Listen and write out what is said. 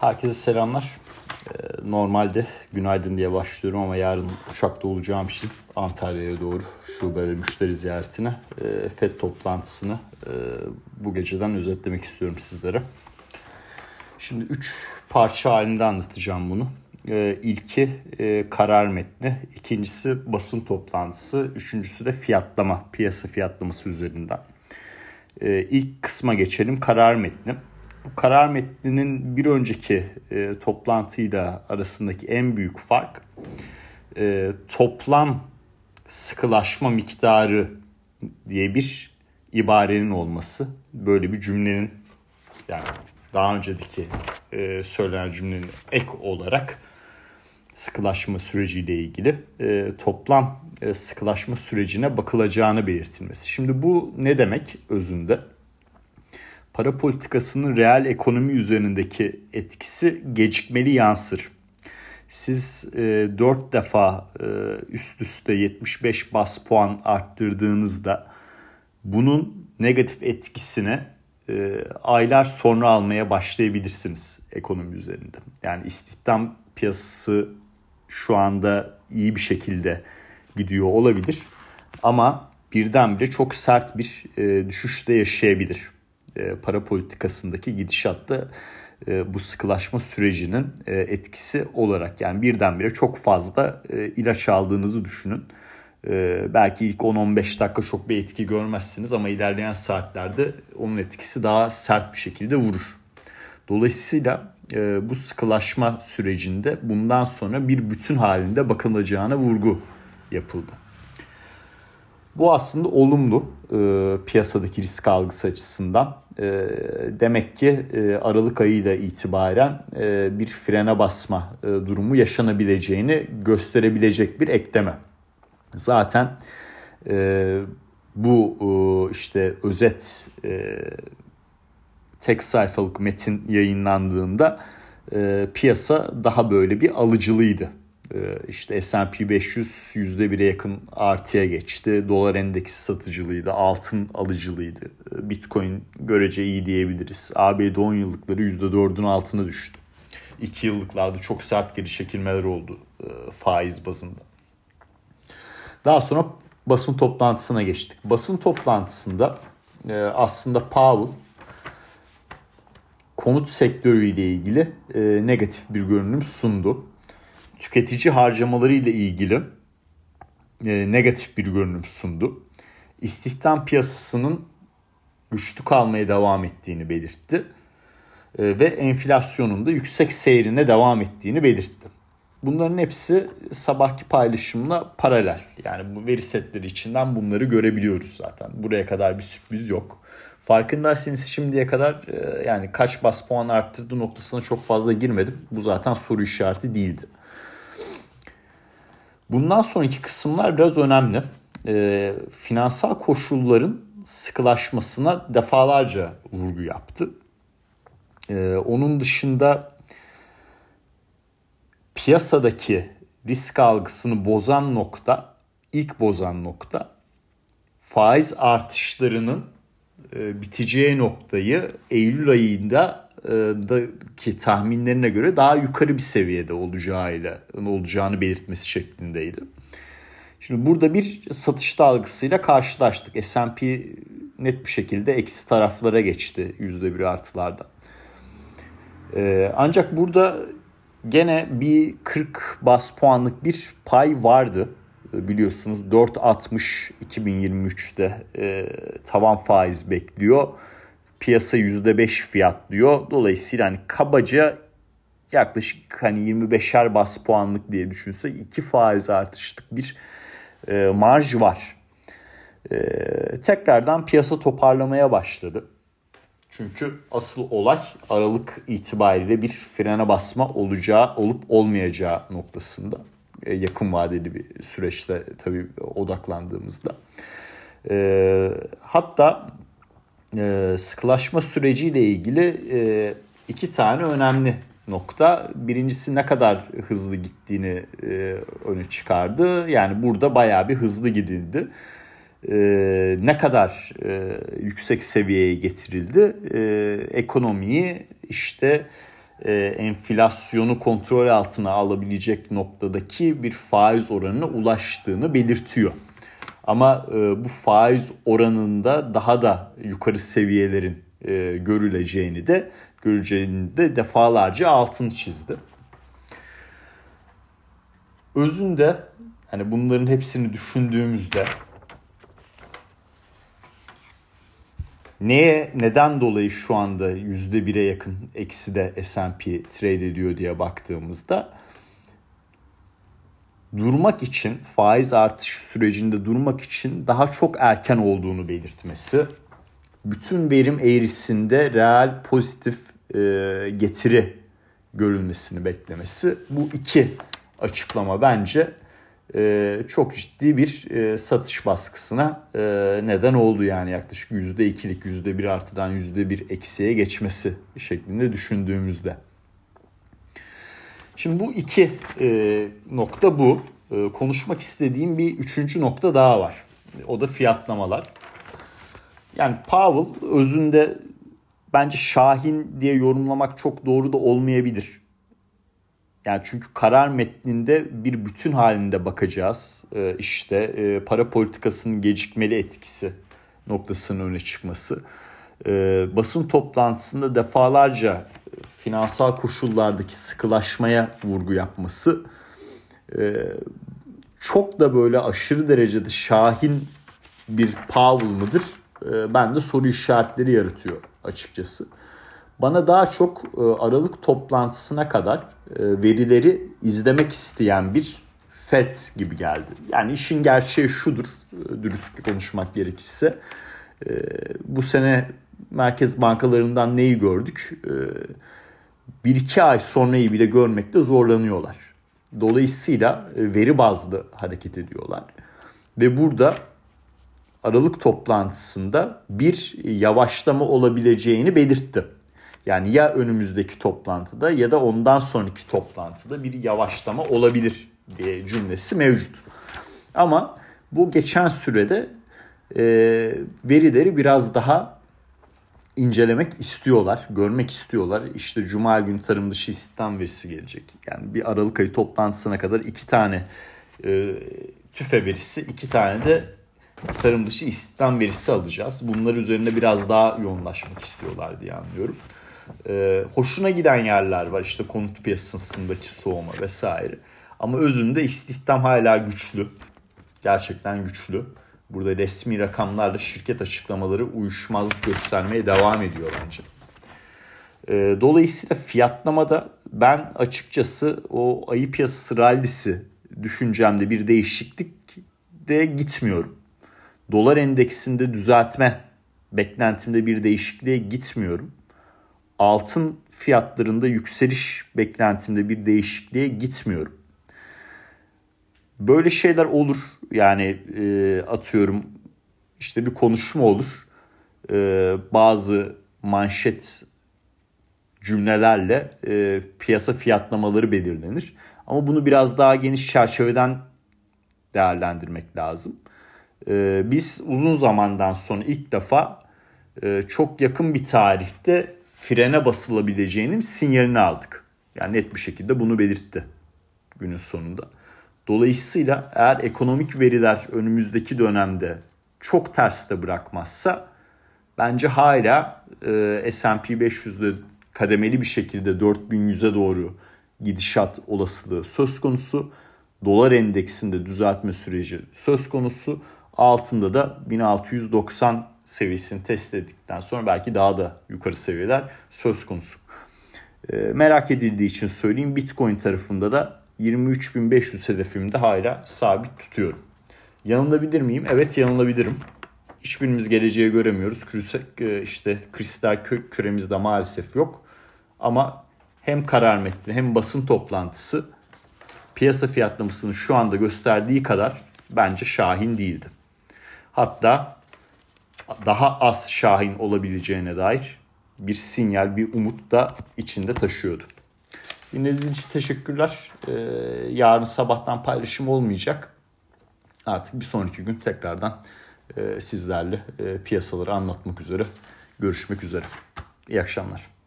Herkese selamlar. Ee, normalde günaydın diye başlıyorum ama yarın uçakta olacağım için Antalya'ya doğru şube ve müşteri ziyaretine e, FED toplantısını e, bu geceden özetlemek istiyorum sizlere. Şimdi üç parça halinde anlatacağım bunu. E, ilki karar metni, ikincisi basın toplantısı, üçüncüsü de fiyatlama, piyasa fiyatlaması üzerinden. İlk kısma geçelim, karar metni. Bu karar metninin bir önceki e, toplantıyla arasındaki en büyük fark e, toplam sıkılaşma miktarı diye bir ibarenin olması. Böyle bir cümlenin yani daha önceki e, söylenen cümlenin ek olarak sıkılaşma süreciyle ilgili e, toplam e, sıkılaşma sürecine bakılacağını belirtilmesi. Şimdi bu ne demek özünde? Para politikasının reel ekonomi üzerindeki etkisi gecikmeli yansır. Siz e, 4 defa e, üst üste 75 bas puan arttırdığınızda bunun negatif etkisini e, aylar sonra almaya başlayabilirsiniz ekonomi üzerinde. Yani istihdam piyasası şu anda iyi bir şekilde gidiyor olabilir ama birdenbire çok sert bir e, düşüşte yaşayabilir. E, para politikasındaki gidişatta e, bu sıkılaşma sürecinin e, etkisi olarak yani birdenbire çok fazla ilaç aldığınızı düşünün. Belki ilk 10-15 dakika çok bir etki görmezsiniz ama ilerleyen saatlerde onun etkisi daha sert bir şekilde vurur. Dolayısıyla bu sıkılaşma sürecinde bundan sonra bir bütün halinde bakılacağına vurgu yapıldı. Bu aslında olumlu e, piyasadaki risk algısı açısından. E, demek ki e, Aralık ayıyla itibaren e, bir frene basma e, durumu yaşanabileceğini gösterebilecek bir ekleme. Zaten e, bu e, işte özet e, tek sayfalık metin yayınlandığında e, piyasa daha böyle bir alıcılıydı işte S&P 500 %1'e yakın artıya geçti. Dolar endeksi satıcılıydı. Altın alıcılıydı. Ee, Bitcoin görece iyi diyebiliriz. ABD 10 yıllıkları %4'ün altına düştü. 2 yıllıklarda çok sert geri çekilmeler oldu e, faiz bazında. Daha sonra basın toplantısına geçtik. Basın toplantısında e, aslında Powell konut sektörüyle ilgili e, negatif bir görünüm sundu tüketici harcamaları ile ilgili e, negatif bir görünüm sundu. İstihdam piyasasının güçlü kalmaya devam ettiğini belirtti. E, ve enflasyonun da yüksek seyrine devam ettiğini belirtti. Bunların hepsi sabahki paylaşımla paralel. Yani bu veri setleri içinden bunları görebiliyoruz zaten. Buraya kadar bir sürpriz yok. Farkındaysanız şimdiye kadar e, yani kaç bas puan arttırdı noktasına çok fazla girmedim. Bu zaten soru işareti değildi. Bundan sonraki kısımlar biraz önemli. E, finansal koşulların sıkılaşmasına defalarca vurgu yaptı. E, onun dışında piyasadaki risk algısını bozan nokta, ilk bozan nokta faiz artışlarının e, biteceği noktayı Eylül ayında ki tahminlerine göre daha yukarı bir seviyede olacağıyla olacağını belirtmesi şeklindeydi. Şimdi burada bir satış dalgasıyla karşılaştık. S&P net bir şekilde eksi taraflara geçti %1 artılardan. Ee, ancak burada gene bir 40 bas puanlık bir pay vardı. Biliyorsunuz 4.60 2023'te e, tavan faiz bekliyor piyasa %5 fiyatlıyor. Dolayısıyla hani kabaca yaklaşık hani 25'er bas puanlık diye düşünsek iki faiz artışlık bir e, marj var. E, tekrardan piyasa toparlamaya başladı. Çünkü asıl olay Aralık itibariyle bir frene basma olacağı olup olmayacağı noktasında e, yakın vadeli bir süreçte tabii odaklandığımızda. E, hatta e, sıkılaşma süreciyle ilgili e, iki tane önemli nokta. Birincisi ne kadar hızlı gittiğini e, öne çıkardı. Yani burada bayağı bir hızlı gidildi. E, ne kadar e, yüksek seviyeye getirildi. E, ekonomiyi işte e, enflasyonu kontrol altına alabilecek noktadaki bir faiz oranına ulaştığını belirtiyor. Ama e, bu faiz oranında daha da yukarı seviyelerin e, görüleceğini de göreceğini de defalarca altını çizdi. Özünde hani bunların hepsini düşündüğümüzde neye neden dolayı şu anda %1'e yakın eksi de S&P trade ediyor diye baktığımızda durmak için faiz artış sürecinde durmak için daha çok erken olduğunu belirtmesi bütün verim eğrisinde reel pozitif e, getiri görülmesini beklemesi bu iki açıklama bence e, çok ciddi bir e, satış baskısına e, neden oldu yani yaklaşık %2'lik %1 artıdan %1 eksiye geçmesi şeklinde düşündüğümüzde. Şimdi bu iki e, nokta bu. E, konuşmak istediğim bir üçüncü nokta daha var. O da fiyatlamalar. Yani Powell özünde bence Şahin diye yorumlamak çok doğru da olmayabilir. Yani çünkü karar metninde bir bütün halinde bakacağız. Ee, işte e, para politikasının gecikmeli etkisi noktasının öne çıkması. Ee, basın toplantısında defalarca finansal koşullardaki sıkılaşmaya vurgu yapması e, çok da böyle aşırı derecede şahin bir Powell mıdır? E, ben de soru işaretleri yaratıyor açıkçası. Bana daha çok e, Aralık toplantısına kadar e, verileri izlemek isteyen bir FED gibi geldi. Yani işin gerçeği şudur, e, dürüst konuşmak gerekirse. Bu sene merkez bankalarından neyi gördük? Bir iki ay sonrayı bile görmekte zorlanıyorlar. Dolayısıyla veri bazlı hareket ediyorlar. Ve burada Aralık toplantısında bir yavaşlama olabileceğini belirtti. Yani ya önümüzdeki toplantıda ya da ondan sonraki toplantıda bir yavaşlama olabilir diye cümlesi mevcut. Ama bu geçen sürede e, verileri biraz daha incelemek istiyorlar, görmek istiyorlar. İşte Cuma günü tarım dışı istihdam verisi gelecek. Yani bir Aralık ayı toplantısına kadar iki tane e, tüfe verisi, iki tane de tarım dışı istihdam verisi alacağız. Bunlar üzerinde biraz daha yoğunlaşmak istiyorlar diye anlıyorum. Ee, hoşuna giden yerler var işte konut piyasasındaki soğuma vesaire. Ama özünde istihdam hala güçlü. Gerçekten güçlü. Burada resmi rakamlarla şirket açıklamaları uyuşmazlık göstermeye devam ediyor bence. Ee, dolayısıyla fiyatlamada ben açıkçası o ayı piyasası rallisi düşüncemde bir değişiklik de gitmiyorum. Dolar endeksinde düzeltme beklentimde bir değişikliğe gitmiyorum altın fiyatlarında yükseliş beklentimde bir değişikliğe gitmiyorum. Böyle şeyler olur. Yani e, atıyorum işte bir konuşma olur. E, bazı manşet cümlelerle e, piyasa fiyatlamaları belirlenir. Ama bunu biraz daha geniş çerçeveden değerlendirmek lazım. E, biz uzun zamandan sonra ilk defa e, çok yakın bir tarihte frene basılabileceğinin sinyalini aldık. Yani net bir şekilde bunu belirtti günün sonunda. Dolayısıyla eğer ekonomik veriler önümüzdeki dönemde çok terste bırakmazsa bence hala e, S&P 500'de kademeli bir şekilde 4100'e doğru gidişat olasılığı söz konusu. Dolar endeksinde düzeltme süreci söz konusu. Altında da 1690 seviyesini test ettikten sonra belki daha da yukarı seviyeler söz konusu. E, merak edildiği için söyleyeyim Bitcoin tarafında da 23.500 hedefimde hala sabit tutuyorum. Yanılabilir miyim? Evet yanılabilirim. Hiçbirimiz geleceği göremiyoruz. Küresel, e, işte kristal küremizde maalesef yok. Ama hem karar metni hem basın toplantısı piyasa fiyatlamasının şu anda gösterdiği kadar bence şahin değildi. Hatta daha az şahin olabileceğine dair bir sinyal, bir umut da içinde taşıyordu. Dinlediğiniz için teşekkürler. Ee, yarın sabahtan paylaşım olmayacak. Artık bir sonraki gün tekrardan e, sizlerle e, piyasaları anlatmak üzere görüşmek üzere. İyi akşamlar.